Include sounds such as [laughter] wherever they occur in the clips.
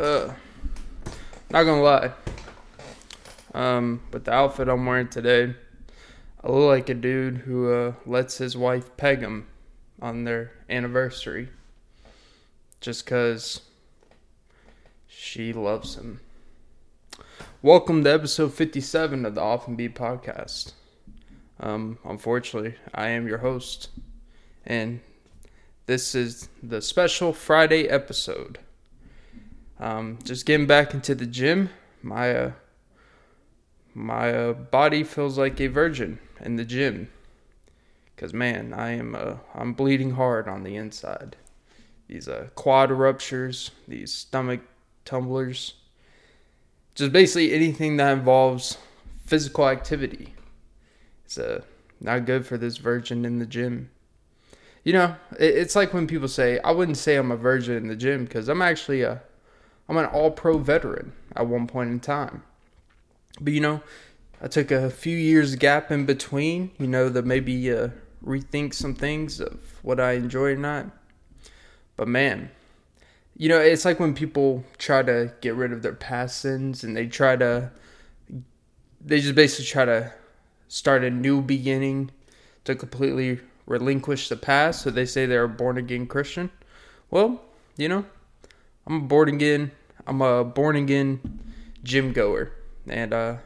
Uh, not gonna lie. Um, with the outfit I'm wearing today, I look like a dude who uh, lets his wife peg him on their anniversary just because she loves him. Welcome to episode 57 of the Off and Beat podcast. Um, unfortunately, I am your host, and this is the special Friday episode. Um, just getting back into the gym. My uh, my uh, body feels like a virgin in the gym. Cause man, I am uh, I'm bleeding hard on the inside. These uh, quad ruptures, these stomach tumblers, just basically anything that involves physical activity. It's uh, not good for this virgin in the gym. You know, it, it's like when people say, I wouldn't say I'm a virgin in the gym because I'm actually a, I'm an all pro veteran at one point in time. But you know, I took a few years gap in between, you know, to maybe uh, rethink some things of what I enjoy or not. But man, you know, it's like when people try to get rid of their past sins and they try to, they just basically try to start a new beginning to completely relinquish the past. So they say they're a born again Christian. Well, you know, I'm a born again, I'm a born again gym goer. And, uh,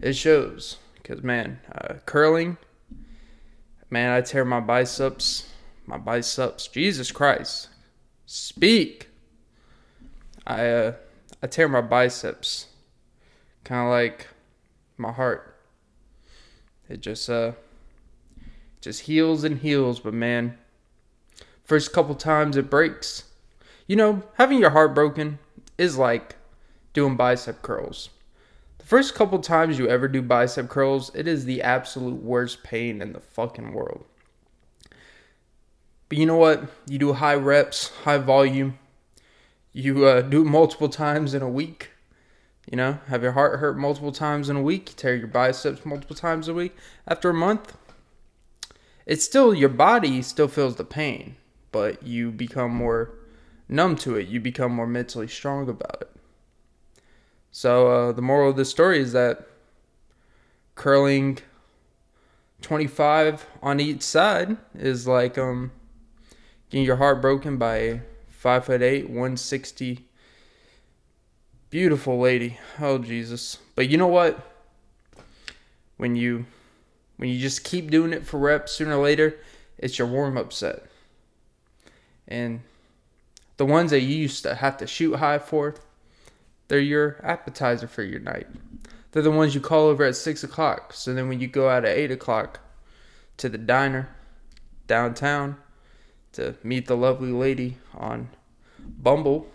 it shows because man, uh, curling, man, I tear my biceps, my biceps. Jesus Christ, speak. I uh, I tear my biceps, kind of like my heart. It just uh, just heals and heals, but man, first couple times it breaks. You know, having your heart broken is like doing bicep curls The first couple times you ever do bicep curls, it is the absolute worst pain in the fucking world. But you know what? You do high reps, high volume. You uh, do it multiple times in a week. You know, have your heart hurt multiple times in a week. You tear your biceps multiple times a week. After a month, it's still your body still feels the pain, but you become more numb to it. You become more mentally strong about it. So uh, the moral of this story is that curling 25 on each side is like um getting your heart broken by a five foot eight, 160 beautiful lady. Oh Jesus! But you know what? When you when you just keep doing it for reps, sooner or later, it's your warm up set. And the ones that you used to have to shoot high for, they're your appetizer for your night. They're the ones you call over at six o'clock. So then when you go out at eight o'clock to the diner downtown to meet the lovely lady on Bumble,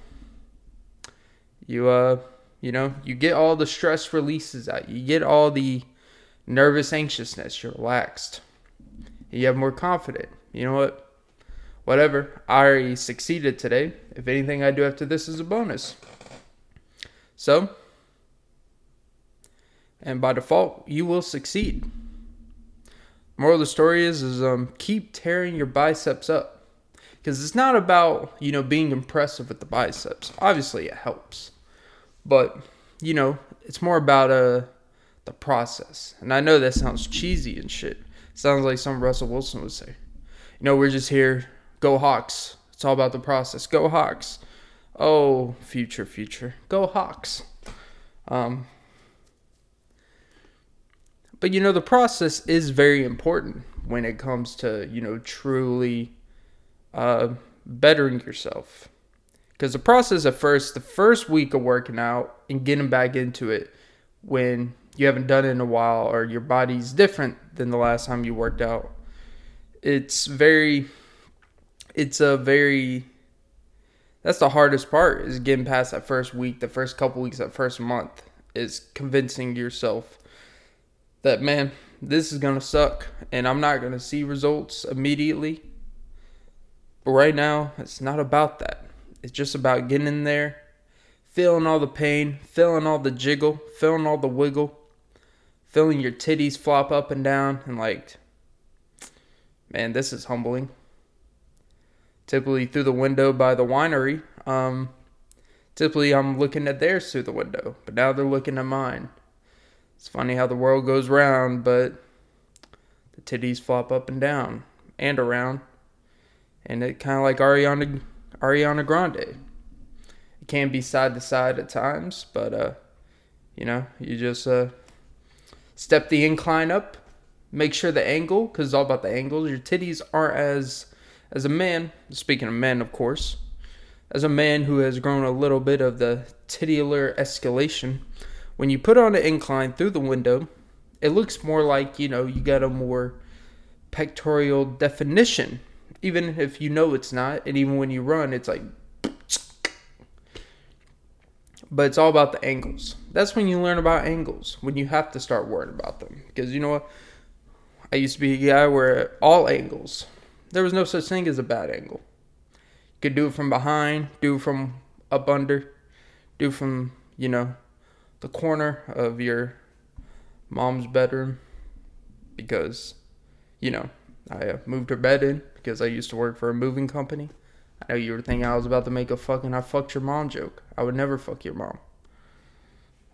you uh you know, you get all the stress releases out. You get all the nervous anxiousness. You're relaxed. You have more confident. You know what? Whatever. I already succeeded today. If anything I do after this is a bonus. So, and by default, you will succeed. Moral of the story is, is um, keep tearing your biceps up. Because it's not about, you know, being impressive with the biceps. Obviously, it helps. But, you know, it's more about uh, the process. And I know that sounds cheesy and shit. sounds like some Russell Wilson would say. You know, we're just here. Go Hawks. It's all about the process. Go Hawks. Oh, future, future. Go Hawks. Um, but you know, the process is very important when it comes to, you know, truly uh, bettering yourself. Because the process at first, the first week of working out and getting back into it when you haven't done it in a while or your body's different than the last time you worked out, it's very, it's a very that's the hardest part is getting past that first week, the first couple weeks, that first month is convincing yourself that man, this is gonna suck and I'm not gonna see results immediately. But right now, it's not about that. It's just about getting in there, feeling all the pain, feeling all the jiggle, feeling all the wiggle, feeling your titties flop up and down, and like, man, this is humbling typically through the window by the winery. Um, Typically, I'm looking at theirs through the window, but now they're looking at mine. It's funny how the world goes round, but the titties flop up and down and around, and it kind of like Ariana Ariana Grande. It can be side to side at times, but uh, you know, you just uh, step the incline up, make sure the angle, because it's all about the angles. Your titties aren't as as a man. Speaking of men, of course, as a man who has grown a little bit of the titular escalation, when you put on an incline through the window, it looks more like you know you got a more pectoral definition. Even if you know it's not and even when you run it's like but it's all about the angles. That's when you learn about angles when you have to start worrying about them. Because you know what? I used to be a guy where all angles there was no such thing as a bad angle you could do it from behind do from up under do from you know the corner of your mom's bedroom because you know i uh, moved her bed in because I used to work for a moving company. I know you were thinking I was about to make a fucking I fucked your mom joke. I would never fuck your mom.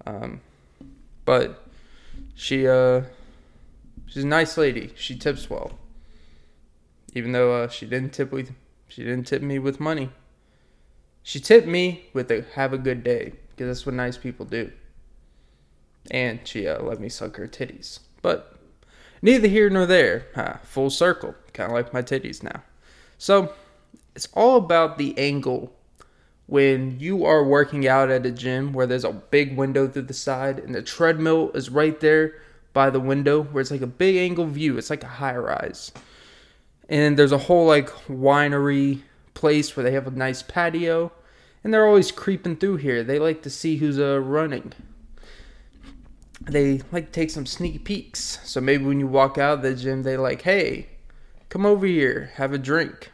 Um, but she uh, she's a nice lady. She tips well. Even though uh, she didn't tip with she didn't tip me with money. She tipped me with a have a good day because that's what nice people do. And she uh, let me suck her titties. But neither here nor there. Full circle, kind of like my titties now. So it's all about the angle when you are working out at a gym where there's a big window through the side and the treadmill is right there by the window where it's like a big angle view. It's like a high rise. And there's a whole like winery place where they have a nice patio and they're always creeping through here. They like to see who's uh, running they like to take some sneaky peeks. So maybe when you walk out of the gym, they like, hey, come over here, have a drink.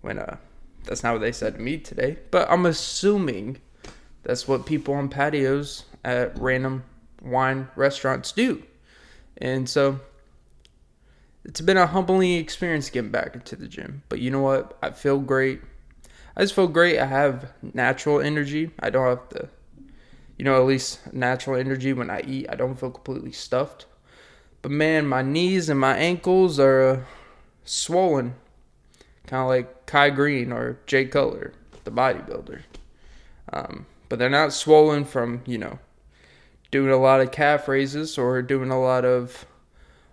When uh, that's not what they said to me today, but I'm assuming that's what people on patios at random wine restaurants do. And so it's been a humbling experience getting back into the gym. But you know what? I feel great. I just feel great. I have natural energy. I don't have to you know, at least natural energy when I eat. I don't feel completely stuffed. But man, my knees and my ankles are uh, swollen, kind of like Kai Greene or Jay Cutler, the bodybuilder. Um, but they're not swollen from you know doing a lot of calf raises or doing a lot of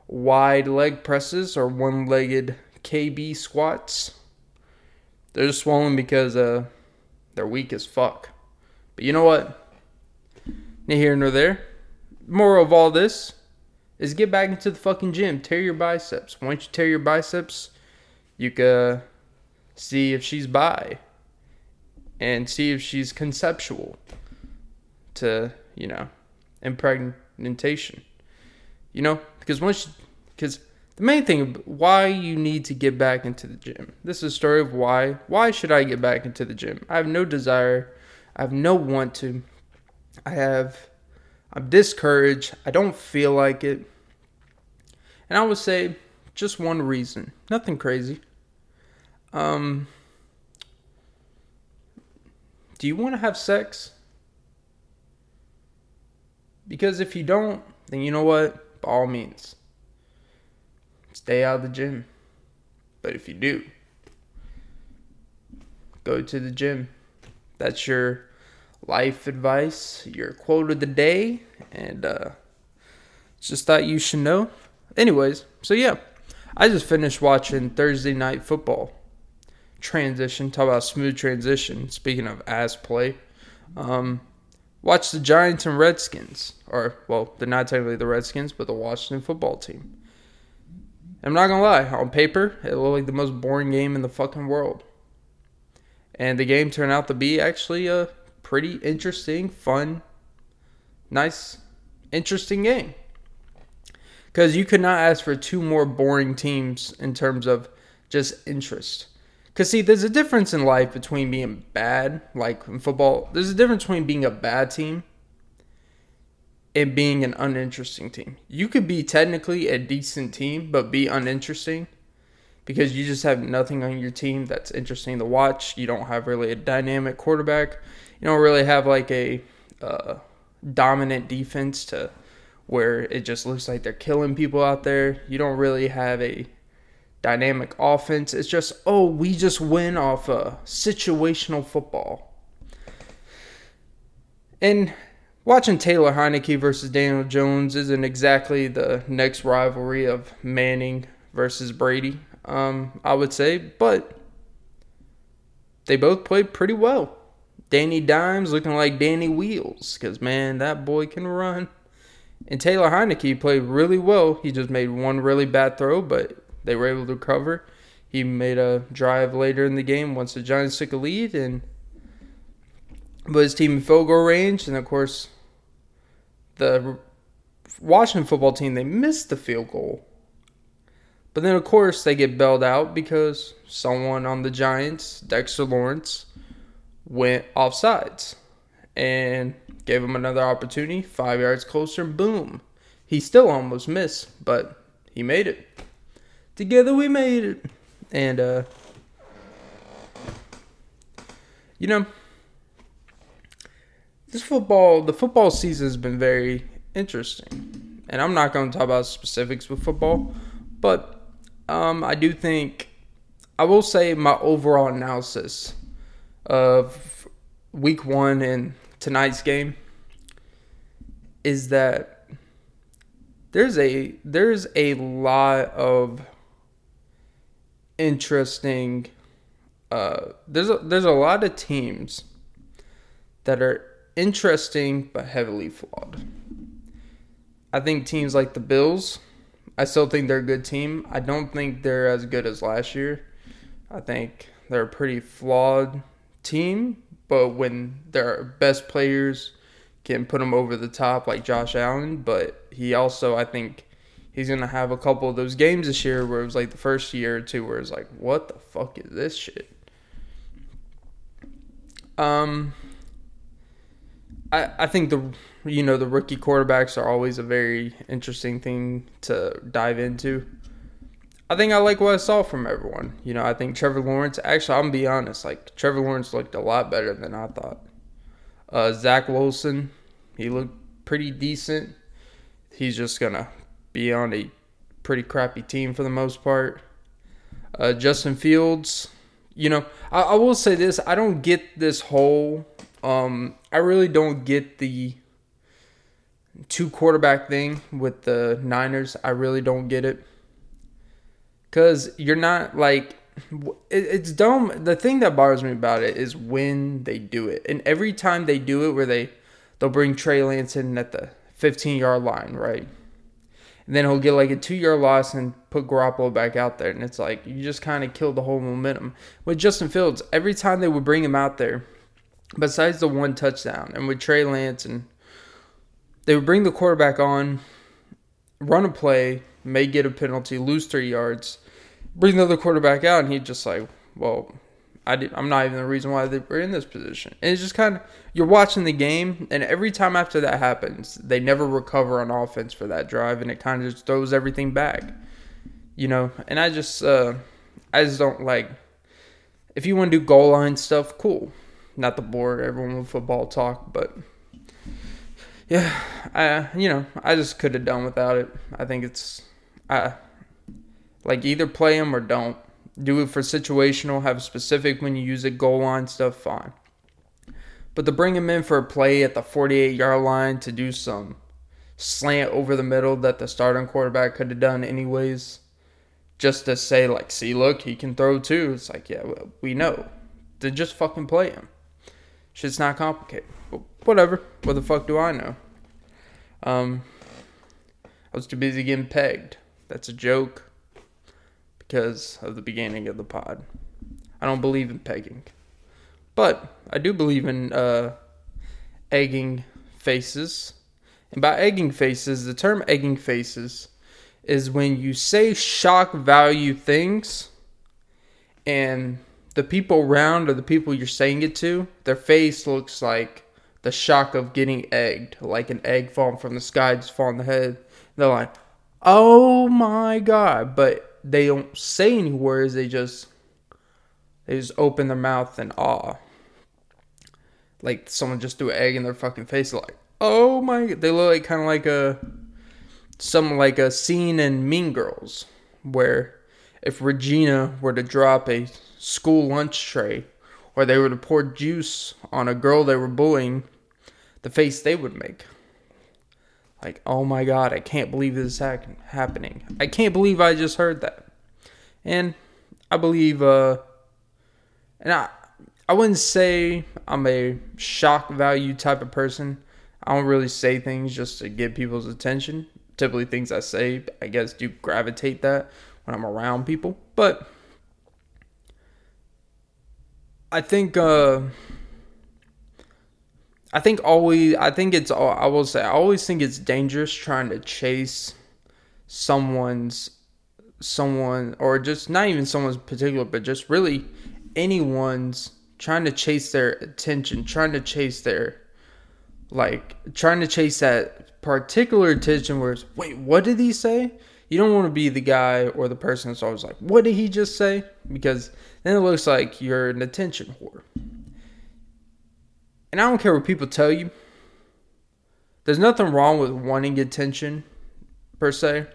wide leg presses or one-legged KB squats. They're just swollen because uh, they're weak as fuck. But you know what? neither here nor there. Moral of all this is get back into the fucking gym. Tear your biceps. Once you tear your biceps, you can see if she's bi and see if she's conceptual to, you know, impregnation. You know, because once, because the main thing, why you need to get back into the gym. This is a story of why. Why should I get back into the gym? I have no desire. I have no want to. I have, I'm discouraged. I don't feel like it. And I would say just one reason, nothing crazy. Um, do you want to have sex? Because if you don't, then you know what? By all means, stay out of the gym. But if you do, go to the gym. That's your life advice, your quote of the day, and uh, just thought you should know. Anyways, so yeah, I just finished watching Thursday Night Football. Transition, talk about smooth transition. Speaking of ass play, um, watch the Giants and Redskins, or well, they're not technically the Redskins, but the Washington football team. I'm not gonna lie, on paper, it looked like the most boring game in the fucking world. And the game turned out to be actually a pretty interesting, fun, nice, interesting game. Because you could not ask for two more boring teams in terms of just interest. Because, see, there's a difference in life between being bad, like in football, there's a difference between being a bad team and being an uninteresting team. You could be technically a decent team, but be uninteresting. because you just have nothing on your team that's interesting to watch. You don't have really a dynamic quarterback. You don't really have like a uh, dominant defense to where it just looks like they're killing people out there. You don't really have a dynamic offense. It's just, oh, we just win off a situational football. And watching Taylor Heinicke versus Daniel Jones isn't exactly the next rivalry of Manning versus Brady um, I would say, but they both played pretty well. Danny Dimes looking like Danny Wheels, because man, that boy can run. And Taylor Heinicke played really well. He just made one really bad throw, but they were able to recover. He made a drive later in the game once the Giants took a lead and put his team in field goal range. And of course, the Washington football team they missed the field goal but then, of course, they get bailed out because someone on the Giants, Dexter Lawrence, went offsides and gave him another opportunity, five yards closer, boom. He still almost missed, but he made it. Together we made it. And, uh, you know, this football, the football season has been very interesting. And I'm not going to talk about specifics with football, but um, I do think I will say my overall analysis of week one and tonight's game is that there's a there's a lot of interesting uh, there's a, there's a lot of teams that are interesting but heavily flawed. I think teams like the Bills I still think they're a good team. I don't think they're as good as last year. I think they're a pretty flawed team, but when their best players can put them over the top, like Josh Allen, but he also, I think, he's gonna have a couple of those games this year where it was like the first year or two where it's like, what the fuck is this shit? Um, I I think the you know, the rookie quarterbacks are always a very interesting thing to dive into. I think I like what I saw from everyone. You know, I think Trevor Lawrence, actually, I'm to be honest, like, Trevor Lawrence looked a lot better than I thought. Uh, Zach Wilson, he looked pretty decent. He's just to be on a pretty crappy team for the most part. Uh, Justin Fields, you know, I, I will say this I don't get this whole, um, I really don't get the two quarterback thing with the Niners, I really don't get it. Cause you're not like it's dumb. The thing that bothers me about it is when they do it, and every time they do it, where they they'll bring Trey Lance in at the 15 yard line, right? And then he'll get like a two yard loss and put Garoppolo back out there, and it's like you just kind of kill the whole momentum. With Justin Fields, every time they would bring him out there, besides the one touchdown, and with Trey Lance and they would bring the quarterback on, run a play, may get a penalty, lose three yards, bring the other quarterback out, and he'd just like, well, I I'm not even the reason why they were in this position. And it's just kind of you're watching the game, and every time after that happens, they never recover on offense for that drive, and it kind of just throws everything back, you know. And I just, uh, I just don't like. If you want to do goal line stuff, cool. Not the board everyone with football talk, but yeah, I you know I just could have done without it. I think it's I like either play them or don't. Do it for situational. Have specific when you use it. Goal line stuff, fine. But to bring him in for a play at the 48 yard line to do some slant over the middle that the starting quarterback could have done anyways, just to say like, see, look, he can throw too. It's like, yeah, we know. To just fucking play him. Shit's not complicated whatever. What the fuck do I know? Um, I was too busy getting pegged. That's a joke because of the beginning of the pod. I don't believe in pegging. But I do believe in uh, egging faces. And by egging faces, the term egging faces is when you say shock value things and the people around or the people you're saying it to, their face looks like the shock of getting egged, like an egg falling from the sky, just falling on the head. They're like, oh my god. But they don't say any words. They just they just open their mouth in awe. Like someone just threw an egg in their fucking face. Like, oh my! They look like kind of like a some like a scene in Mean Girls where if Regina were to drop a school lunch tray or they were to pour juice on a girl they were bullying, the face they would make. Like, oh my god, I can't believe this is ha- happening. I can't believe I just heard that. And I believe, uh, and I, I wouldn't say I'm a shock value type of person. I don't really say things just to get people's attention. Typically, things I say, I guess, do gravitate that when I'm around people. But I think, uh, I think always I think it's all I will say I always think it's dangerous trying to chase someone's someone or just not even someone's particular but just really anyone's trying to chase their attention, trying to chase their like trying to chase that particular attention where it's wait, what did he say? You don't want to be the guy or the person that's always like, what did he just say? Because then it looks like you're an attention whore and I don't care what people tell you. There's nothing wrong with wanting attention per se.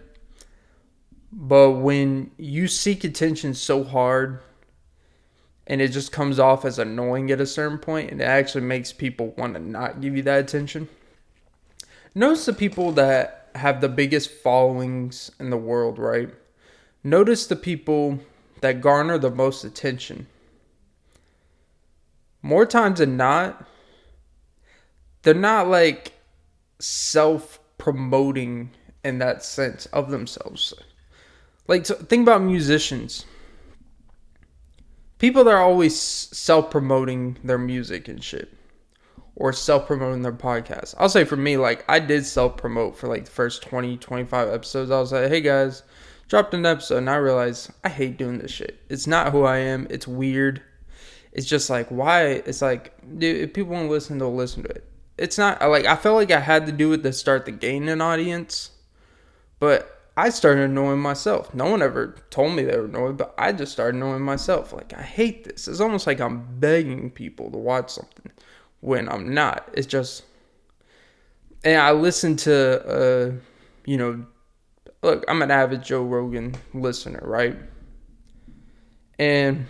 But when you seek attention so hard and it just comes off as annoying at a certain point and it actually makes people want to not give you that attention. Notice the people that have the biggest followings in the world, right? Notice the people that garner the most attention. More times than not, they're not like self promoting in that sense of themselves. Like, so think about musicians. People that are always self promoting their music and shit. Or self promoting their podcast. I'll say for me, like, I did self promote for like the first 20, 25 episodes. I was like, hey guys, dropped an episode, and I realized I hate doing this shit. It's not who I am. It's weird. It's just like, why? It's like, dude, if people want to listen, they'll listen to it it's not like I felt like I had to do it to start to gain an audience, but I started annoying myself. No one ever told me they were annoyed, but I just started annoying myself. Like I hate this. It's almost like I'm begging people to watch something when I'm not. It's just, and I listen to, uh, you know, look, I'm an avid Joe Rogan listener, right? And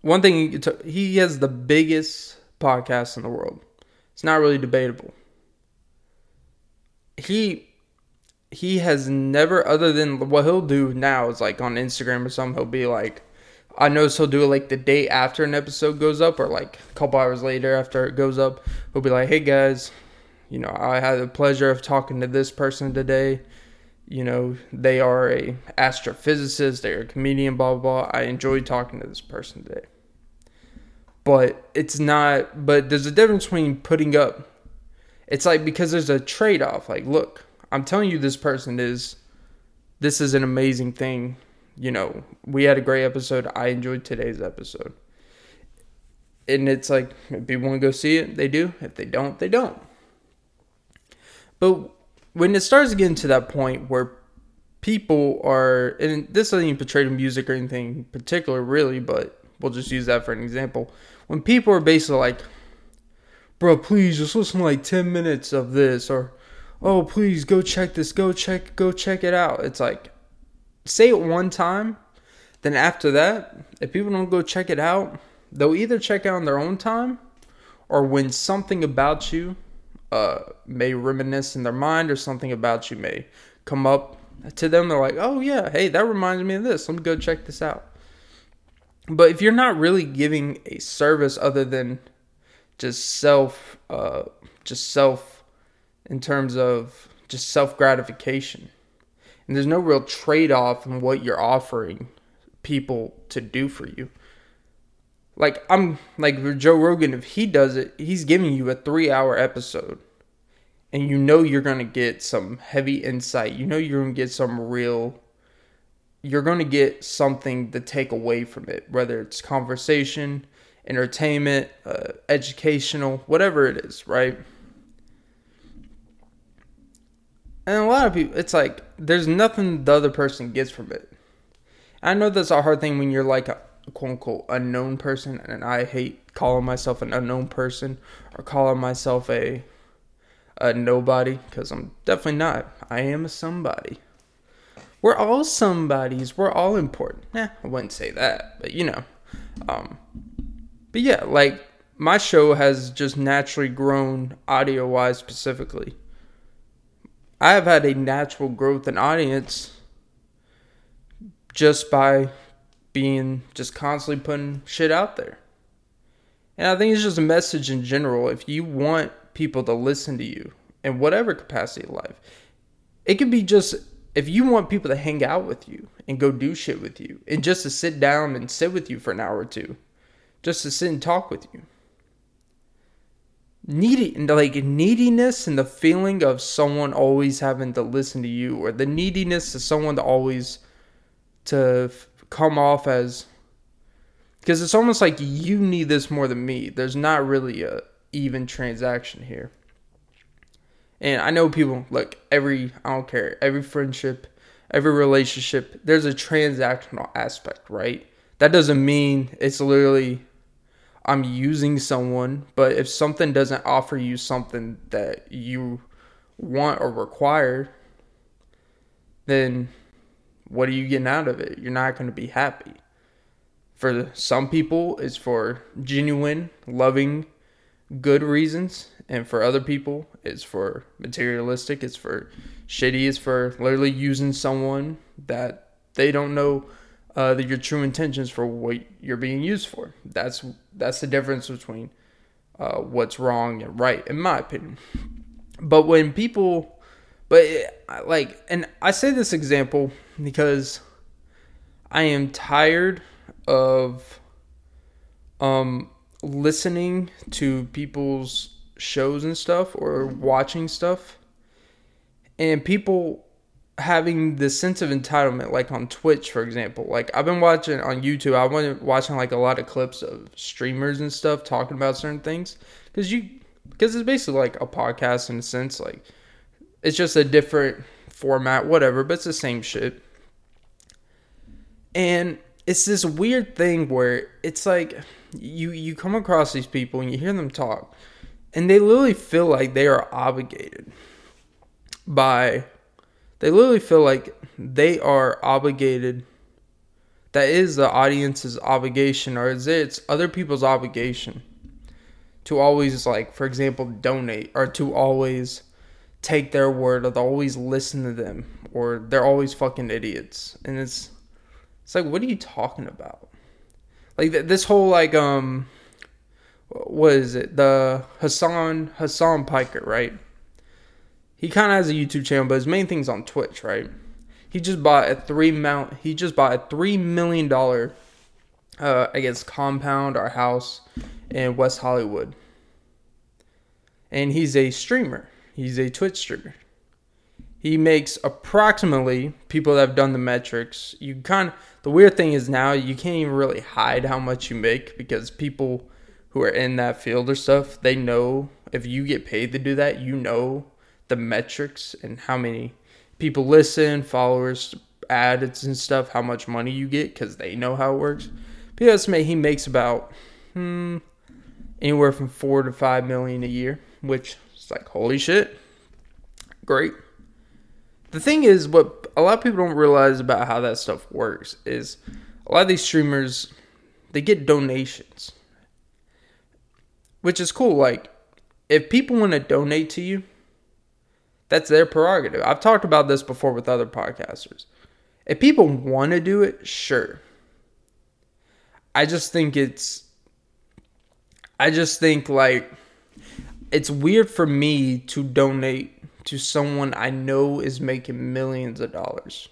one thing he has the biggest podcast in the world it's not really debatable. He he has never other than what he'll do now is like on Instagram or something, he'll be like I notice he'll do it like the day after an episode goes up or like a couple hours later after it goes up. He'll be like, Hey guys, you know, I had the pleasure of talking to this person today. You know, they are a astrophysicist, they're a comedian, blah blah blah. I enjoyed talking to this person today but it's not but there's a difference between putting up it's like because there's a trade-off like look i'm telling you this person is this is an amazing thing you know we had a great episode i enjoyed today's episode. And it's like if people want to go see it they do if they don't they don't. But when it starts getting to that point where people are and this doesn't even portray to music or anything particular really but we'll just use that for an example. When people are basically like, bro, please just listen to like 10 minutes of this, or oh, please go check this, go check, go check it out. It's like, say it one time, then after that, if people don't go check it out, they'll either check out on their own time, or when something about you uh, may reminisce in their mind, or something about you may come up to them, they're like, oh yeah, hey, that reminds me of this. Let me go check this out. But if you're not really giving a service other than just self, uh, just self, in terms of just self gratification, and there's no real trade off in what you're offering people to do for you. Like I'm like Joe Rogan, if he does it, he's giving you a three hour episode. And you know you're gonna get some heavy insight. You know you're gonna get some real you're going to get something to take away from it, whether it's conversation, entertainment, uh, educational, whatever it is, right? And a lot of people, it's like there's nothing the other person gets from it. I know that's a hard thing when you're like a quote unquote unknown person, and I hate calling myself an unknown person or calling myself a a nobody because I'm definitely not. I am a somebody. We're all somebodies. We're all important. Nah, I wouldn't say that, but you know. Um, but yeah, like my show has just naturally grown audio wise specifically. I have had a natural growth in audience just by being just constantly putting shit out there. And I think it's just a message in general. If you want people to listen to you in whatever capacity of life, it could be just if you want people to hang out with you and go do shit with you and just to sit down and sit with you for an hour or two, just to sit and talk with you. Needy and like neediness and the feeling of someone always having to listen to you or the neediness of someone to always to come off as because it's almost like you need this more than me. There's not really a even transaction here. And I know people like every I don't care, every friendship, every relationship, there's a transactional aspect, right? That doesn't mean it's literally I'm using someone, but if something doesn't offer you something that you want or require, then what are you getting out of it? You're not going to be happy. For some people, it's for genuine, loving, good reasons, and for other people, it's for materialistic. It's for shitty. It's for literally using someone that they don't know uh, that your true intentions for what you're being used for. That's that's the difference between uh, what's wrong and right, in my opinion. But when people but like, and I say this example because I am tired of um listening to people's shows and stuff or watching stuff and people having this sense of entitlement like on twitch for example like i've been watching on youtube i've been watching like a lot of clips of streamers and stuff talking about certain things because you because it's basically like a podcast in a sense like it's just a different format, whatever, but it's the same shit. And it's this weird thing where it's like you you come across these people and you hear them talk and they literally feel like they are obligated by they literally feel like they are obligated that is the audience's obligation or is it it's other people's obligation to always like for example donate or to always take their word or they'll always listen to them or they're always fucking idiots. And it's it's like what are you talking about? Like th- this whole like um what is it? The Hasan Hasan Piker right? He kind of has a YouTube channel but his main thing's on Twitch right? He just bought a three mount he just bought a three million dollar uh I guess compound or house in West Hollywood. And he's a streamer. He's a Twitch streamer. He makes approximately people that have done the metrics. You kind of the weird thing is now you can't even really hide how much you make because people who are in that field or stuff, they know if you get paid to do that, you know the metrics and how many people listen, followers, ads and stuff, how much money you get because they know how it works. People estimate he makes about hmm, anywhere from four to five million a year, which is like, holy shit. Great. The thing is, what a lot of people don't realize about how that stuff works is a lot of these streamers, they get donations, which is cool. Like, if people want to donate to you, that's their prerogative. I've talked about this before with other podcasters. If people want to do it, sure. I just think it's. I just think like it's weird for me to donate to someone I know is making millions of dollars.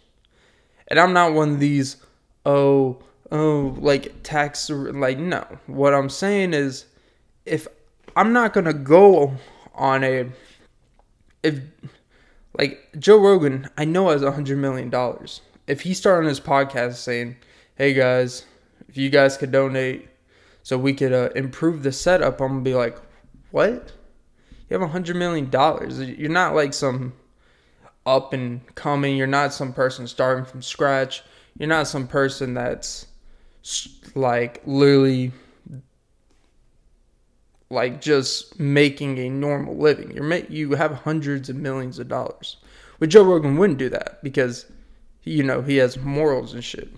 And I'm not one of these, oh, oh, like tax, like, no. What I'm saying is, if I'm not going to go on a, if, like, Joe Rogan, I know has a $100 million. If he started on his podcast saying, hey guys, if you guys could donate so we could uh, improve the setup, I'm going to be like, what? You have a hundred million dollars. You're not like some up and coming. You're not some person starting from scratch. You're not some person that's like literally like just making a normal living. You're you have hundreds of millions of dollars. But Joe Rogan wouldn't do that because you know, he has morals and shit.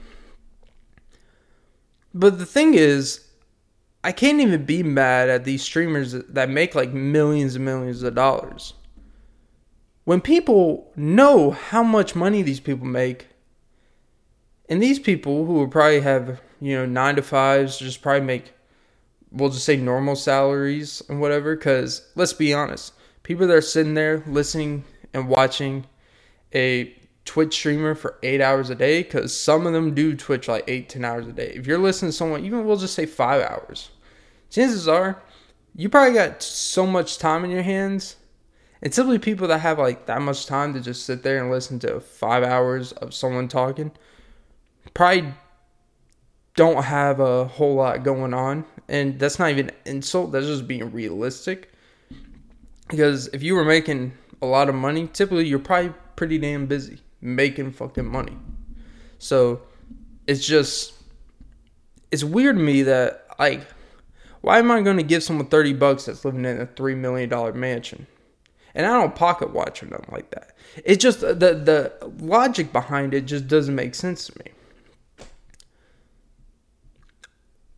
But the thing is, I can't even be mad at these streamers that make like millions and millions of dollars. When people know how much money these people make, and these people who will probably have, you know, nine to fives, just probably make, we'll just say normal salaries and whatever, because let's be honest, people that are sitting there listening and watching a Twitch streamer for eight hours a day because some of them do Twitch like eight, ten hours a day. If you're listening to someone, even we'll just say five hours, chances are you probably got so much time in your hands. And typically, people that have like that much time to just sit there and listen to five hours of someone talking probably don't have a whole lot going on. And that's not even insult, that's just being realistic. Because if you were making a lot of money, typically you're probably pretty damn busy making fucking money. So it's just it's weird to me that like why am I to give someone 30 bucks that's living in a 3 million dollar mansion? And I don't pocket watch or nothing like that. It's just the the logic behind it just doesn't make sense to me.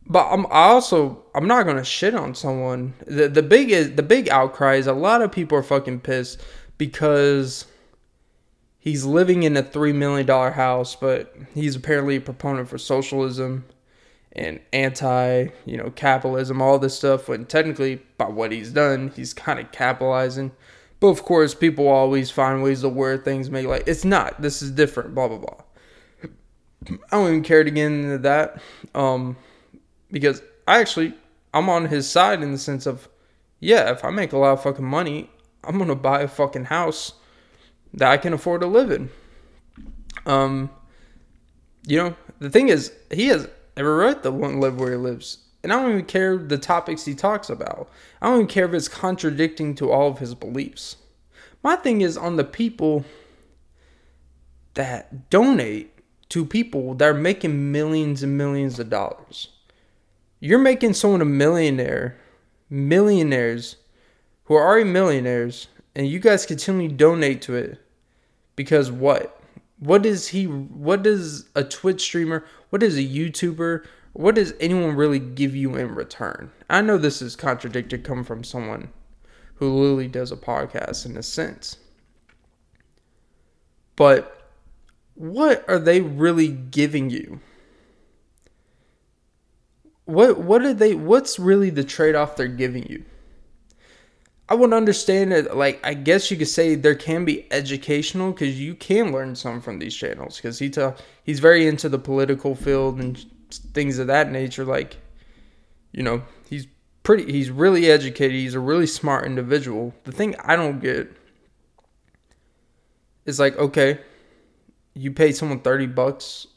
But I'm I also I'm not gonna shit on someone. The the big is the big outcry is a lot of people are fucking pissed because he's living in a three million dollar house, but he's apparently a proponent for socialism and anti, you know, capitalism, all this stuff. When technically, by what he's done, he's kind of capitalizing. But of course, people always find ways to word things, make like it's not. This is different. Blah blah blah. I don't even care to get into that, um, because I actually I'm on his side in the sense of, yeah, if I make a lot of fucking money, I'm gonna buy a fucking house that I can afford to live in. Um, you know, the thing is, he has every right to want to live where he lives. And I don't even care the topics he talks about. I don't even care if it's contradicting to all of his beliefs. My thing is on the people that donate to people that are making millions and millions of dollars. You're making someone a millionaire, millionaires who are already millionaires, and you guys continually donate to it because what? What does he? What does a Twitch streamer? What does a YouTuber? What does anyone really give you in return? I know this is contradicted coming from someone who literally does a podcast in a sense. But what are they really giving you? What what are they what's really the trade-off they're giving you? I would understand it. Like, I guess you could say there can be educational because you can learn some from these channels. Because he ta- he's very into the political field and things of that nature. Like, you know, he's pretty. He's really educated. He's a really smart individual. The thing I don't get is like, okay, you pay someone thirty bucks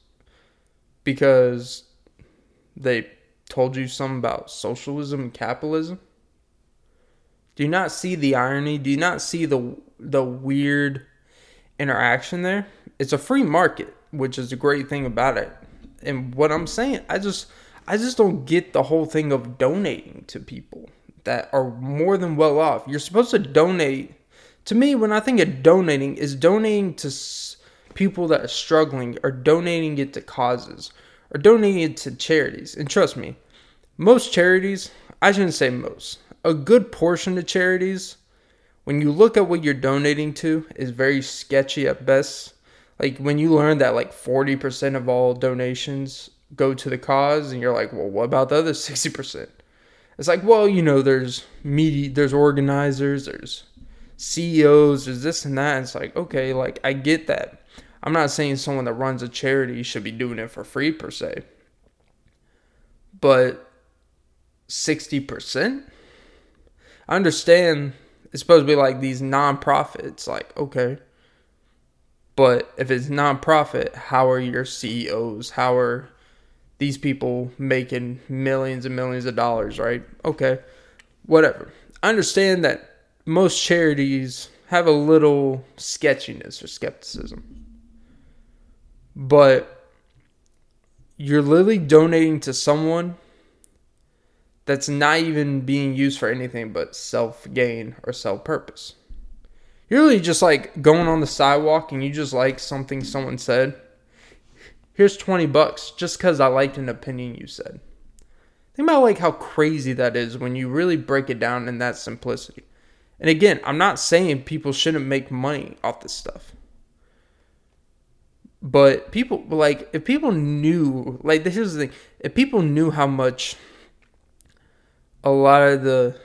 because they told you something about socialism and capitalism do you not see the irony? Do you not see the the weird interaction there? It's a free market, which is a great thing about it. And what I'm saying, I just I just don't get the whole thing of donating to people that are more than well off. You're supposed to donate. To me, when I think of donating, is donating to people that are struggling, or donating it to causes, or donating it to charities. And trust me, most charities, I shouldn't say most, a good portion of charities, when you look at what you're donating to, is very sketchy at best. Like when you learn that like 40% of all donations go to the cause, and you're like, well, what about the other 60%? It's like, well, you know, there's media, there's organizers, there's CEOs, there's this and that. It's like, okay, like I get that. I'm not saying someone that runs a charity should be doing it for free per se. But 60%? I understand it's supposed to be like these non-profits, like, okay. But if it's non-profit, how are your CEOs? How are these people making millions and millions of dollars, right? Okay. Whatever. I understand that most charities have a little sketchiness or skepticism. But you're literally donating to someone that's not even being used for anything but self gain or self purpose. You're really just like going on the sidewalk and you just like something someone said. Here's 20 bucks just because I liked an opinion you said. Think about like how crazy that is when you really break it down in that simplicity. And again, I'm not saying people shouldn't make money off this stuff. But people like if people knew like this is the thing, if people knew how much a lot of the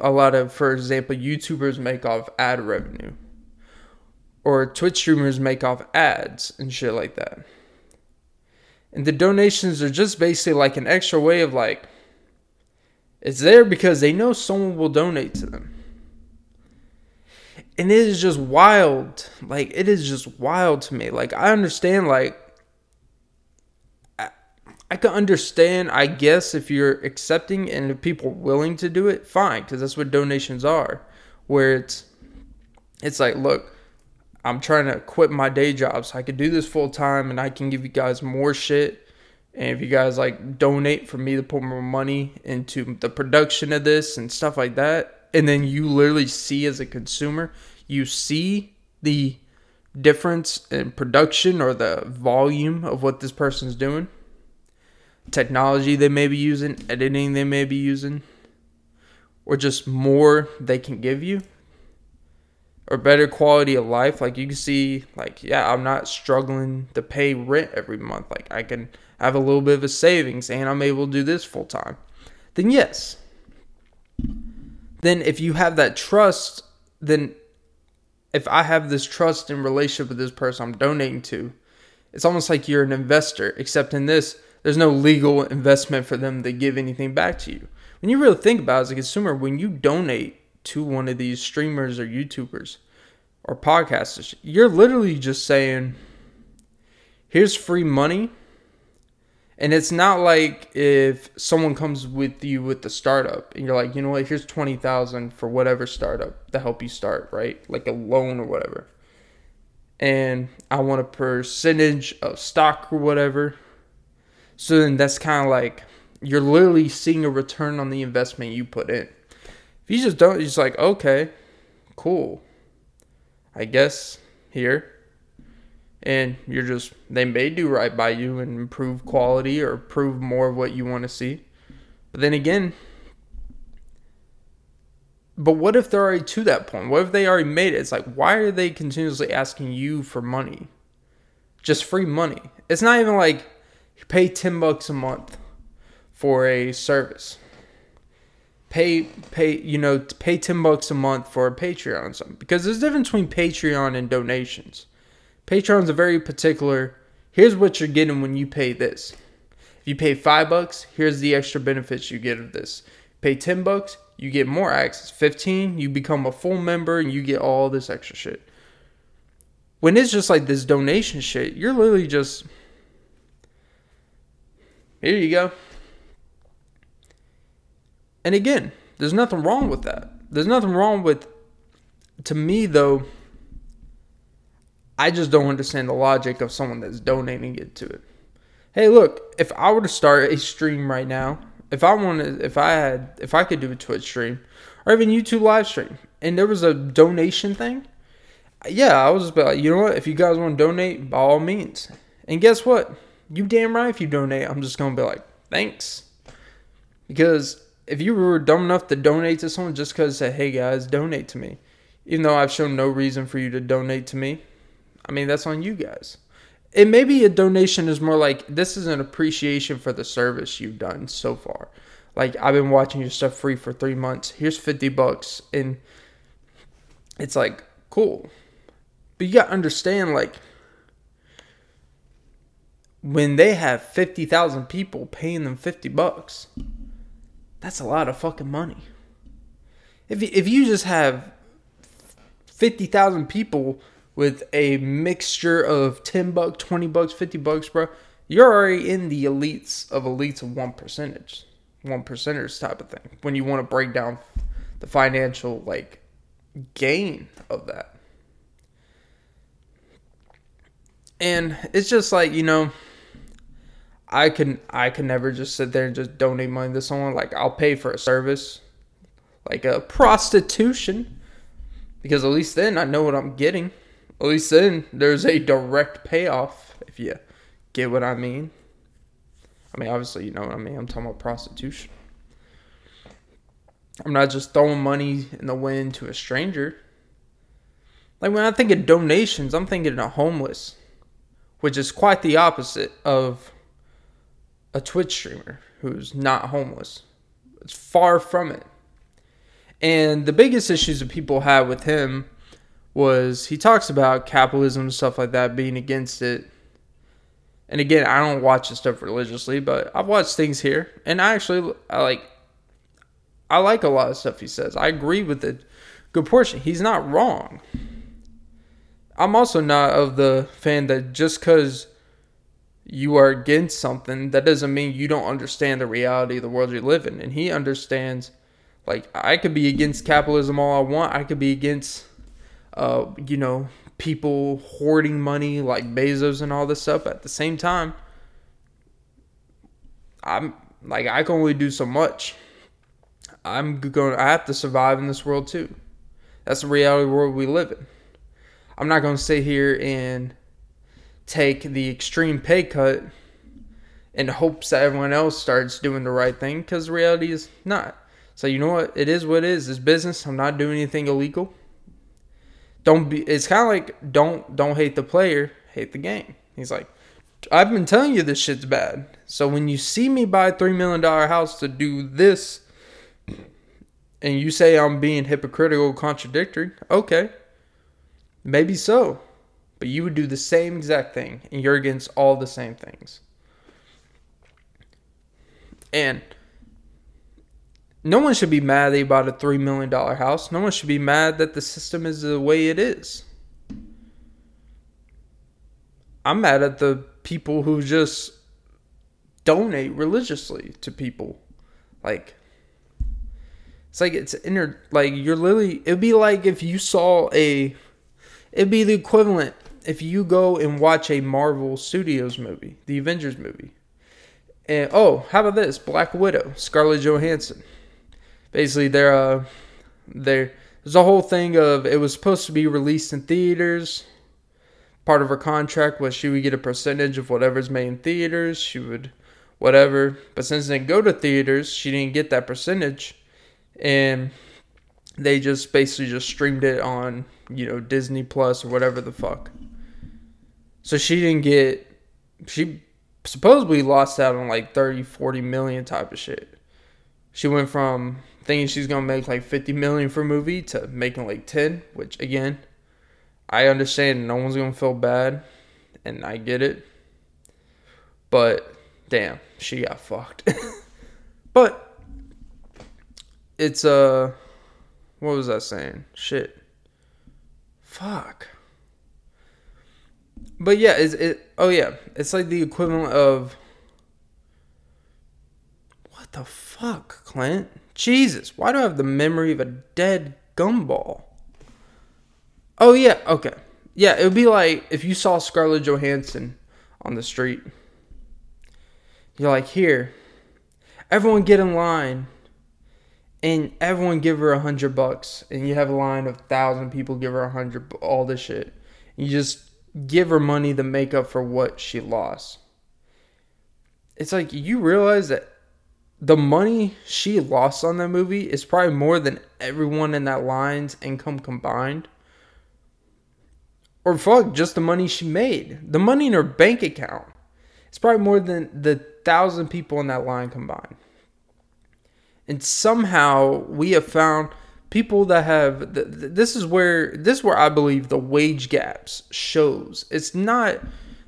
a lot of for example YouTubers make off ad revenue or Twitch streamers make off ads and shit like that. And the donations are just basically like an extra way of like it's there because they know someone will donate to them. And it is just wild. Like it is just wild to me. Like I understand like I can understand, I guess, if you're accepting and if people are willing to do it, fine, because that's what donations are. Where it's, it's like, look, I'm trying to quit my day job so I can do this full time and I can give you guys more shit. And if you guys like donate for me to put more money into the production of this and stuff like that, and then you literally see as a consumer, you see the difference in production or the volume of what this person's doing technology they may be using, editing they may be using, or just more they can give you, or better quality of life. Like you can see, like, yeah, I'm not struggling to pay rent every month. Like I can have a little bit of a savings and I'm able to do this full time. Then, yes. Then, if you have that trust, then if I have this trust in relationship with this person I'm donating to, it's almost like you're an investor, except in this, there's no legal investment for them to give anything back to you. When you really think about it as a consumer, when you donate to one of these streamers or YouTubers or podcasters, you're literally just saying, here's free money. And it's not like if someone comes with you with the startup and you're like, you know what, here's 20,000 for whatever startup to help you start, right? Like a loan or whatever. And I want a percentage of stock or whatever so then that's kind of like you're literally seeing a return on the investment you put in. If you just don't, you're just like, okay, cool. I guess here. And you're just, they may do right by you and improve quality or prove more of what you want to see. But then again, but what if they're already to that point? What if they already made it? It's like, why are they continuously asking you for money? Just free money. It's not even like, pay 10 bucks a month for a service. Pay pay you know pay 10 bucks a month for a Patreon or something because there's a difference between Patreon and donations. Patreon's a very particular here's what you're getting when you pay this. If you pay 5 bucks, here's the extra benefits you get of this. Pay 10 bucks, you get more access. 15, you become a full member and you get all this extra shit. When it's just like this donation shit, you're literally just here you go. And again, there's nothing wrong with that. There's nothing wrong with, to me though, I just don't understand the logic of someone that's donating it to it. Hey, look, if I were to start a stream right now, if I wanted, if I had, if I could do a Twitch stream or even YouTube live stream, and there was a donation thing, yeah, I was just like, you know what? If you guys want to donate, by all means. And guess what? You damn right if you donate, I'm just gonna be like, thanks. Because if you were dumb enough to donate to someone just because say, hey guys, donate to me, even though I've shown no reason for you to donate to me, I mean that's on you guys. And maybe a donation is more like this is an appreciation for the service you've done so far. Like I've been watching your stuff free for three months. Here's fifty bucks, and it's like cool. But you gotta understand, like when they have 50,000 people paying them 50 bucks, that's a lot of fucking money. If you, if you just have 50,000 people with a mixture of 10 bucks, 20 bucks, 50 bucks, bro, you're already in the elites of elites of one percentage, one percenters type of thing. When you want to break down the financial like gain of that. And it's just like, you know, I can I can never just sit there and just donate money to someone. Like I'll pay for a service, like a prostitution, because at least then I know what I'm getting. At least then there's a direct payoff if you get what I mean. I mean, obviously you know what I mean. I'm talking about prostitution. I'm not just throwing money in the wind to a stranger. Like when I think of donations, I'm thinking of homeless, which is quite the opposite of a Twitch streamer who's not homeless. It's far from it. And the biggest issues that people had with him was he talks about capitalism and stuff like that, being against it. And again, I don't watch this stuff religiously, but I've watched things here, and I actually I like I like a lot of stuff he says. I agree with it. Good portion. He's not wrong. I'm also not of the fan that just because you are against something, that doesn't mean you don't understand the reality of the world you live in. And he understands, like, I could be against capitalism all I want. I could be against, uh, you know, people hoarding money like Bezos and all this stuff. At the same time, I'm like, I can only do so much. I'm going. I have to survive in this world too. That's the reality world we live in. I'm not going to sit here and take the extreme pay cut in hopes that everyone else starts doing the right thing because reality is not. So you know what? It is what it is. It's business. I'm not doing anything illegal. Don't be. It's kind of like don't don't hate the player, hate the game. He's like, I've been telling you this shit's bad. So when you see me buy a three million dollar house to do this, and you say I'm being hypocritical, contradictory, okay, maybe so. But you would do the same exact thing, and you're against all the same things. And no one should be mad that they bought a $3 million house. No one should be mad that the system is the way it is. I'm mad at the people who just donate religiously to people. Like, it's like it's inner, like, you're literally, it'd be like if you saw a, it'd be the equivalent if you go and watch a Marvel Studios movie, the Avengers movie, and oh, how about this? Black Widow, Scarlett Johansson. Basically, they're uh, there. There's a whole thing of it was supposed to be released in theaters. Part of her contract was she would get a percentage of whatever's made in theaters. She would, whatever. But since it didn't go to theaters, she didn't get that percentage, and they just basically just streamed it on you know Disney Plus or whatever the fuck. So she didn't get she supposedly lost out on like 30, 40 million type of shit. She went from thinking she's gonna make like 50 million for a movie to making like 10, which again, I understand no one's gonna feel bad, and I get it. But damn, she got fucked. [laughs] but it's uh what was I saying? Shit. Fuck. But yeah, is it? Oh yeah, it's like the equivalent of what the fuck, Clint? Jesus, why do I have the memory of a dead gumball? Oh yeah, okay, yeah, it would be like if you saw Scarlett Johansson on the street. You're like, here, everyone get in line, and everyone give her a hundred bucks, and you have a line of thousand people give her a hundred, all this shit. You just give her money to make up for what she lost. It's like you realize that the money she lost on that movie is probably more than everyone in that line's income combined. Or fuck, just the money she made. The money in her bank account. It's probably more than the thousand people in that line combined. And somehow we have found people that have this is where this is where I believe the wage gaps shows. It's not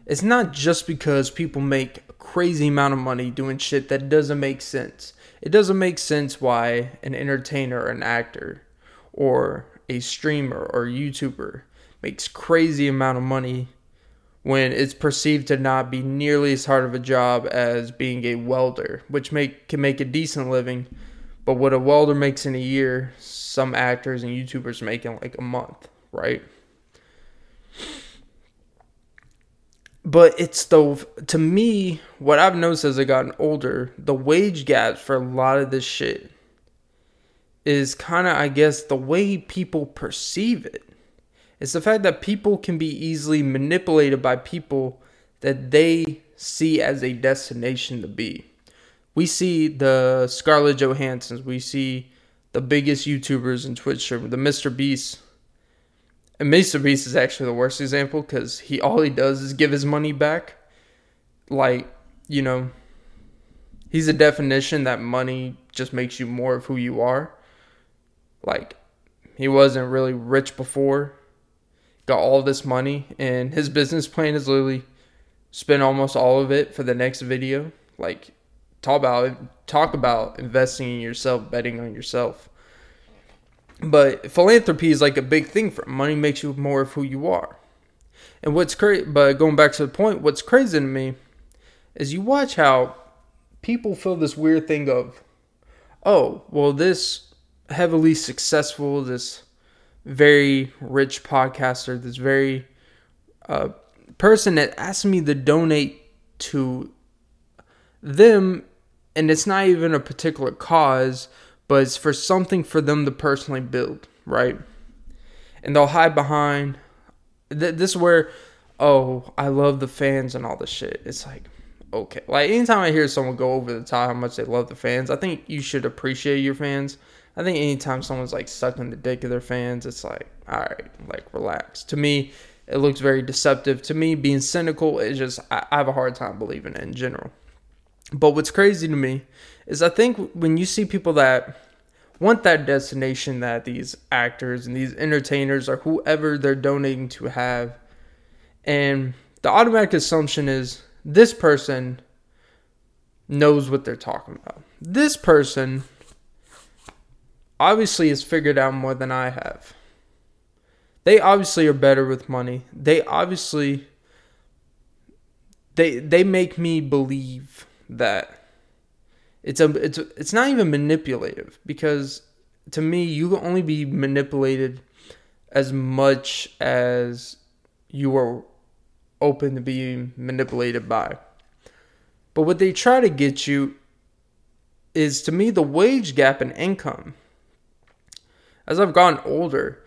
it's not just because people make a crazy amount of money doing shit that doesn't make sense. It doesn't make sense why an entertainer, an actor, or a streamer or YouTuber makes crazy amount of money when it's perceived to not be nearly as hard of a job as being a welder, which make can make a decent living. But what a welder makes in a year, some actors and YouTubers make in like a month, right? but it's the to me what I've noticed as I've gotten older, the wage gaps for a lot of this shit is kind of I guess the way people perceive it. It's the fact that people can be easily manipulated by people that they see as a destination to be. We see the Scarlett Johanssons, we see the biggest YouTubers and Twitch streamers, the Mr. Beast. And Mr. Beast is actually the worst example because he all he does is give his money back. Like, you know, he's a definition that money just makes you more of who you are. Like, he wasn't really rich before, got all this money, and his business plan is literally spend almost all of it for the next video. Like, talk about talk about investing in yourself, betting on yourself. But philanthropy is like a big thing for money makes you more of who you are. And what's crazy, but going back to the point, what's crazy to me is you watch how people feel this weird thing of, oh, well, this heavily successful, this very rich podcaster, this very uh, person that asked me to donate to them, and it's not even a particular cause, but it's for something for them to personally build, right? And they'll hide behind. Th- this is where, oh, I love the fans and all this shit. It's like, okay. Like, anytime I hear someone go over the top how much they love the fans, I think you should appreciate your fans. I think anytime someone's like sucking the dick of their fans, it's like, all right, like, relax. To me, it looks very deceptive. To me, being cynical is just, I, I have a hard time believing it in general. But what's crazy to me is I think when you see people that want that destination that these actors and these entertainers or whoever they're donating to have, and the automatic assumption is this person knows what they're talking about. This person obviously has figured out more than I have. They obviously are better with money. They obviously they they make me believe that it's a it's it's not even manipulative because to me you can only be manipulated as much as you are open to being manipulated by. But what they try to get you is to me the wage gap in income. As I've gotten older,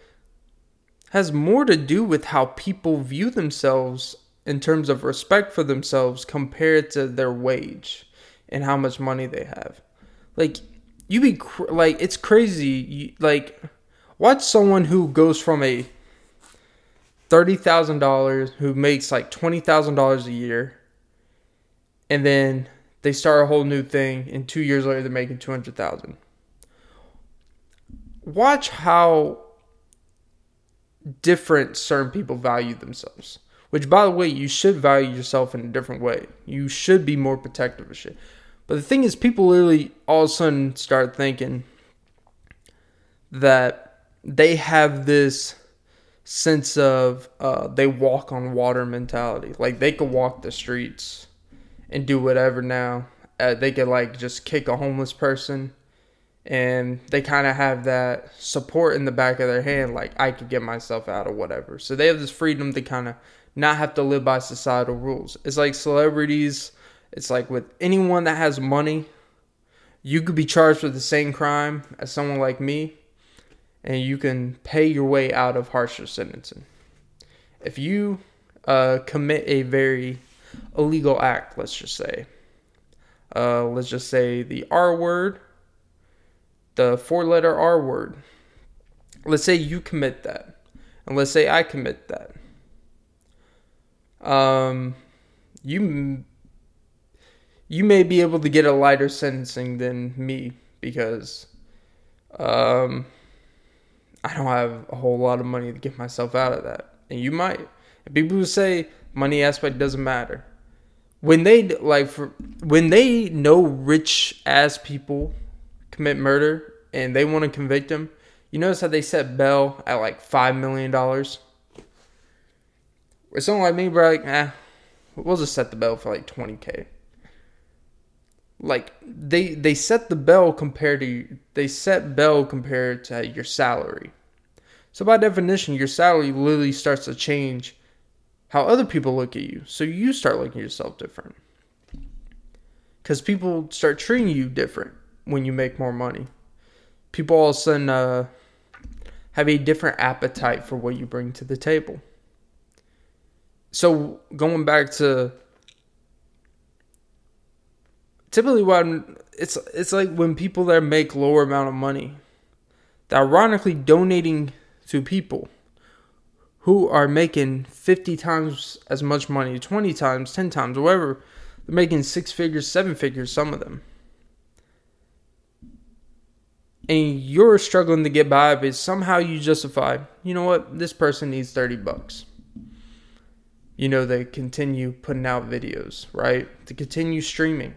has more to do with how people view themselves in terms of respect for themselves compared to their wage and how much money they have. Like you be cr- like it's crazy. You, like watch someone who goes from a thirty thousand dollars who makes like twenty thousand dollars a year, and then they start a whole new thing, and two years later they're making two hundred thousand. Watch how different certain people value themselves. Which, by the way, you should value yourself in a different way. You should be more protective of shit. But the thing is, people literally all of a sudden start thinking that they have this sense of uh, they walk on water mentality. Like they could walk the streets and do whatever now. Uh, they could like just kick a homeless person and they kind of have that support in the back of their hand like i could get myself out of whatever so they have this freedom to kind of not have to live by societal rules it's like celebrities it's like with anyone that has money you could be charged with the same crime as someone like me and you can pay your way out of harsher sentencing if you uh, commit a very illegal act let's just say uh, let's just say the r word the four letter R word. Let's say you commit that. And let's say I commit that. Um, you you may be able to get a lighter sentencing than me because um, I don't have a whole lot of money to get myself out of that. And you might. people who say money aspect doesn't matter. When they like for when they know rich ass people commit murder and they want to convict them. you notice how they set bail at like five million dollars. Or someone like me, bro, like, eh, we'll just set the bell for like twenty k. Like they they set the bell compared to they set bell compared to your salary. So by definition, your salary literally starts to change how other people look at you. So you start looking at yourself different. Because people start treating you different when you make more money. People all of a sudden uh, have a different appetite for what you bring to the table. So going back to typically when it's it's like when people that make lower amount of money, they're ironically donating to people who are making 50 times as much money, 20 times, 10 times, whatever. They're making six figures, seven figures, some of them. And you're struggling to get by, but somehow you justify, you know what, this person needs 30 bucks. You know, they continue putting out videos, right? To continue streaming.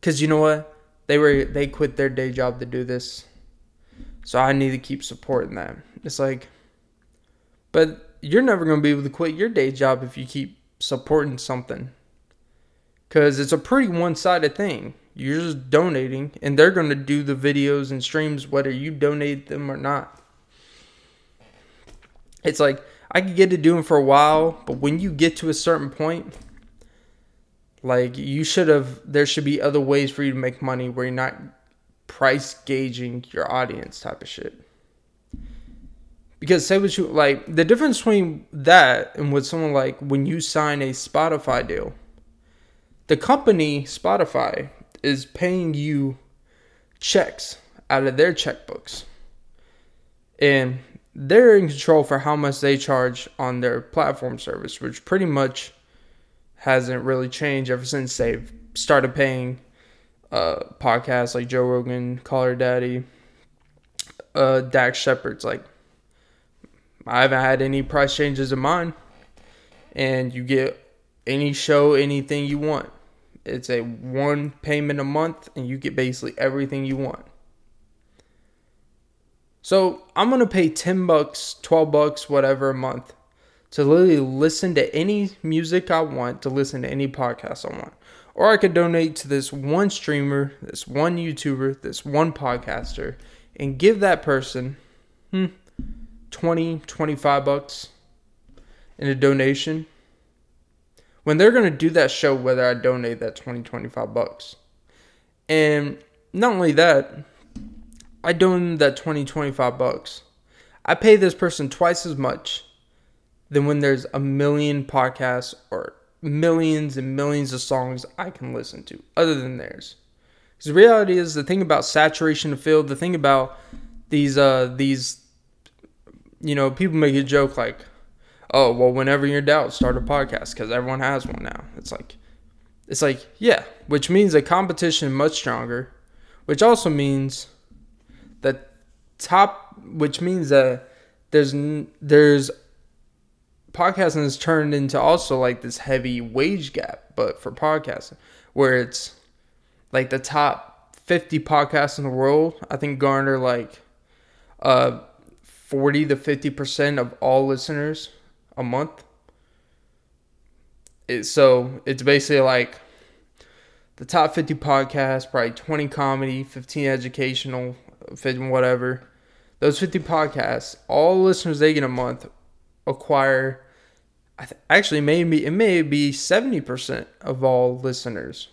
Cause you know what? They were they quit their day job to do this. So I need to keep supporting them. It's like but you're never to be able to quit your day job if you keep supporting something. Because it's a pretty one sided thing. You're just donating, and they're to do the videos and streams whether you donate them or not. It's like, I could get to doing for a while, but when you get to a certain point, like you should have, there should be other ways for you to make money where you're not price gauging your audience type of shit. Because say what you like, the difference between that and with someone like when you sign a Spotify deal, the company Spotify is paying you checks out of their checkbooks. And they're in control for how much they charge on their platform service, which pretty much hasn't really changed ever since they've started paying uh, podcasts like Joe Rogan, Call Her Daddy, uh, Dax Shepard's like I haven't had any price changes in mine. And you get any show, anything you want. It's a one payment a month, and you get basically everything you want. So I'm gonna pay 10 bucks, 12 bucks, whatever a month to literally listen to any music I want, to listen to any podcast I want. Or I could donate to this one streamer, this one YouTuber, this one podcaster, and give that person hmm, 20, 25 bucks in a donation, when they're going to do that show whether I donate that 20, 25 bucks. And not only that, I donate that 20, 25 bucks. I pay this person twice as much than when there's a million podcasts or millions and millions of songs I can listen to other than theirs. Because the reality is the thing about saturation of field, the thing about these uh these you know, people make a joke like, "Oh, well, whenever you're in doubt, start a podcast because everyone has one now." It's like, it's like, yeah, which means the competition much stronger, which also means top, which means that there's there's podcasting has turned into also like this heavy wage gap, but for podcasting, where it's like the top 50 podcasts in the world, I think garner like uh 40 to 50% of all listeners a month. It, so it's basically like the top 50 podcasts, probably 20 comedy, 15 educational, 15 whatever. Those 50 podcasts, all listeners they get a month acquire actually maybe it may be 70% of all listeners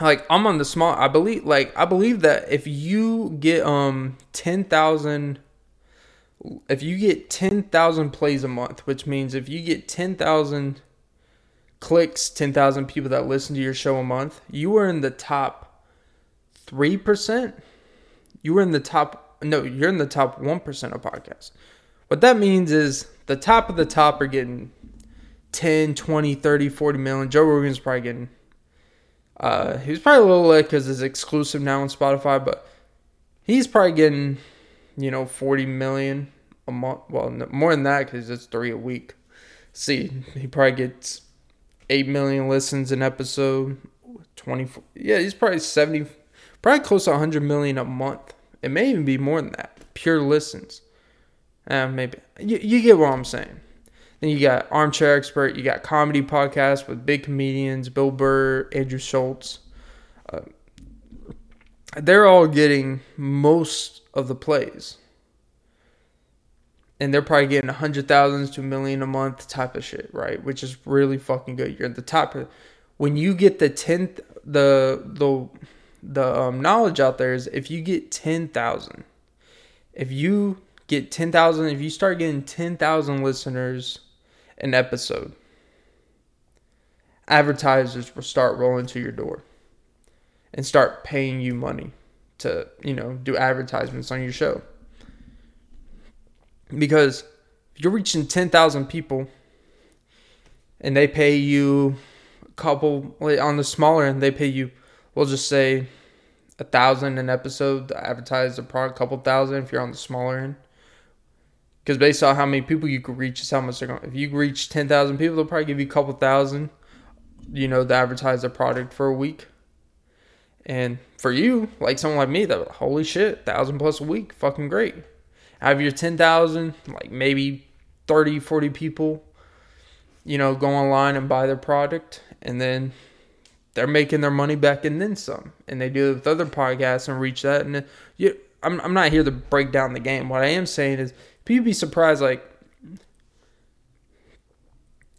like I'm on the small I believe like I believe that if you get um 10,000 if you get 10,000 plays a month, which means if you get 10,000 clicks, 10,000 people that listen to your show a month, you are in the top 3%. You are in the top no, you're in the top 1% of podcasts. What that means is the top of the top are getting 10, 20, 30, 40 million. Joe Rogan's probably getting uh, he was probably a little late because it's exclusive now on Spotify, but he's probably getting, you know, 40 million a month. Well, more than that because it's three a week. See, he probably gets 8 million listens an episode. 24. Yeah, he's probably 70, probably close to 100 million a month. It may even be more than that. Pure listens. Uh, maybe. You, you get what I'm saying. Then you got Armchair Expert. You got comedy podcasts with big comedians, Bill Burr, Andrew Schulz. Uh, they're all getting most of the plays. and they're probably getting a hundred thousands to a million a month type of shit, right? Which is really fucking good. You're at the top. When you get the tenth, the the the um, knowledge out there is if you get ten thousand, if you get ten thousand, if you start getting ten thousand listeners an episode, advertisers will start rolling to your door and start paying you money to you know do advertisements on your show. Because you're reaching 10,000 people and they pay you a couple on the smaller end they pay you we'll just say a thousand an episode advertise the product a couple thousand if you're on the smaller end. Because based on how many people you could reach is how much they're going if you reach 10,000 people they'll probably give you a couple thousand you know to advertise the product for a week. And for you like someone like me that holy shit thousand plus a week fucking great. Have your 10,000, like maybe 30, 40 people, you know, go online and buy their product and then they're making their money back and then some. And they do it with other podcasts and reach that. And uh, you, I'm, I'm not here to break down the game. What I am saying is people be surprised, like,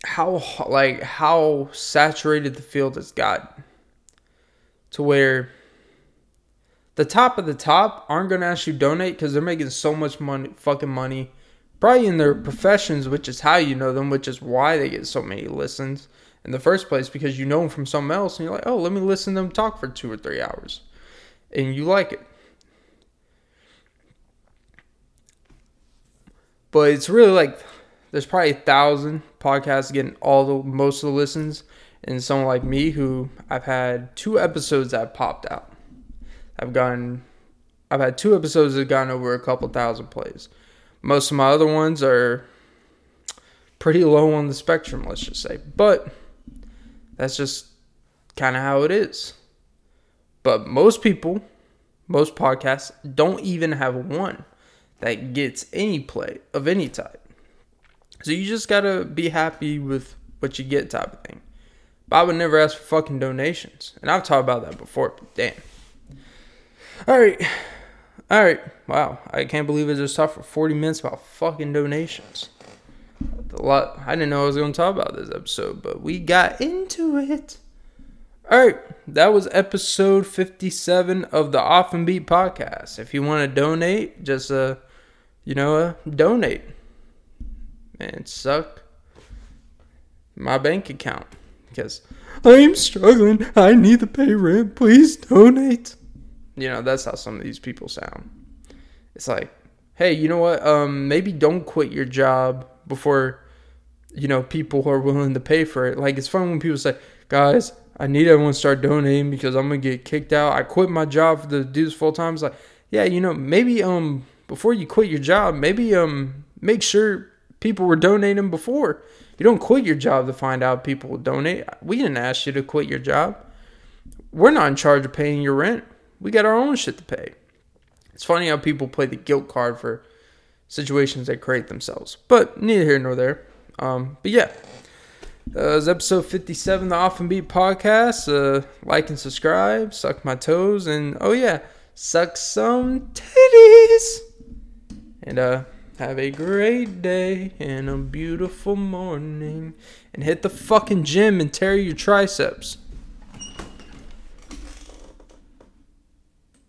how like how saturated the field has got to where the top of the top aren't going to actually donate because they're making so much money, fucking money, probably in their professions, which is how you know them, which is why they get so many listens in the first place because you know them from something else and you're like, oh, let me listen to them talk for two or three hours. And you like it. But it's really like there's probably a thousand podcasts getting all the most of the listens, and someone like me who I've had two episodes that popped out. I've gotten, I've had two episodes that have gone over a couple thousand plays. Most of my other ones are pretty low on the spectrum, let's just say. But that's just kind of how it is. But most people, most podcasts don't even have one that gets any play of any type. So you just gotta be happy with what you get, type of thing. But I would never ask for fucking donations. And I've talked about that before, but damn. All right. All right. Wow. I can't believe I just talked for 40 minutes about fucking donations. A lot. I didn't know I was going to talk about this episode, but we got into it. All right. That was episode 57 of the Off and Beat podcast. If you want to donate, just, uh, you know, uh, donate. Man, suck my bank account because I'm struggling. I need to pay rent. Please donate. You know, that's how some of these people sound. It's like, hey, you know what? Um, maybe don't quit your job before, you know, people are willing to pay for it. Like, it's fun when people say, guys, I need everyone to start donating because I'm gonna get kicked out. I quit my job to do this full time. It's like, yeah, you know, maybe um before you quit your job, maybe um make sure people were donating before. You don't quit your job to find out people will donate. We didn't ask you to quit your job. We're not in charge of paying your rent. We got our own shit to pay. It's funny how people play the guilt card for situations they create themselves. But neither here nor there. Um, but yeah. Uh, it's episode 57 the Off and Beat podcast. Uh, like and subscribe, suck my toes, and oh yeah, suck some titties. And uh, have a great day and a beautiful morning. And hit the fucking gym and tear your triceps.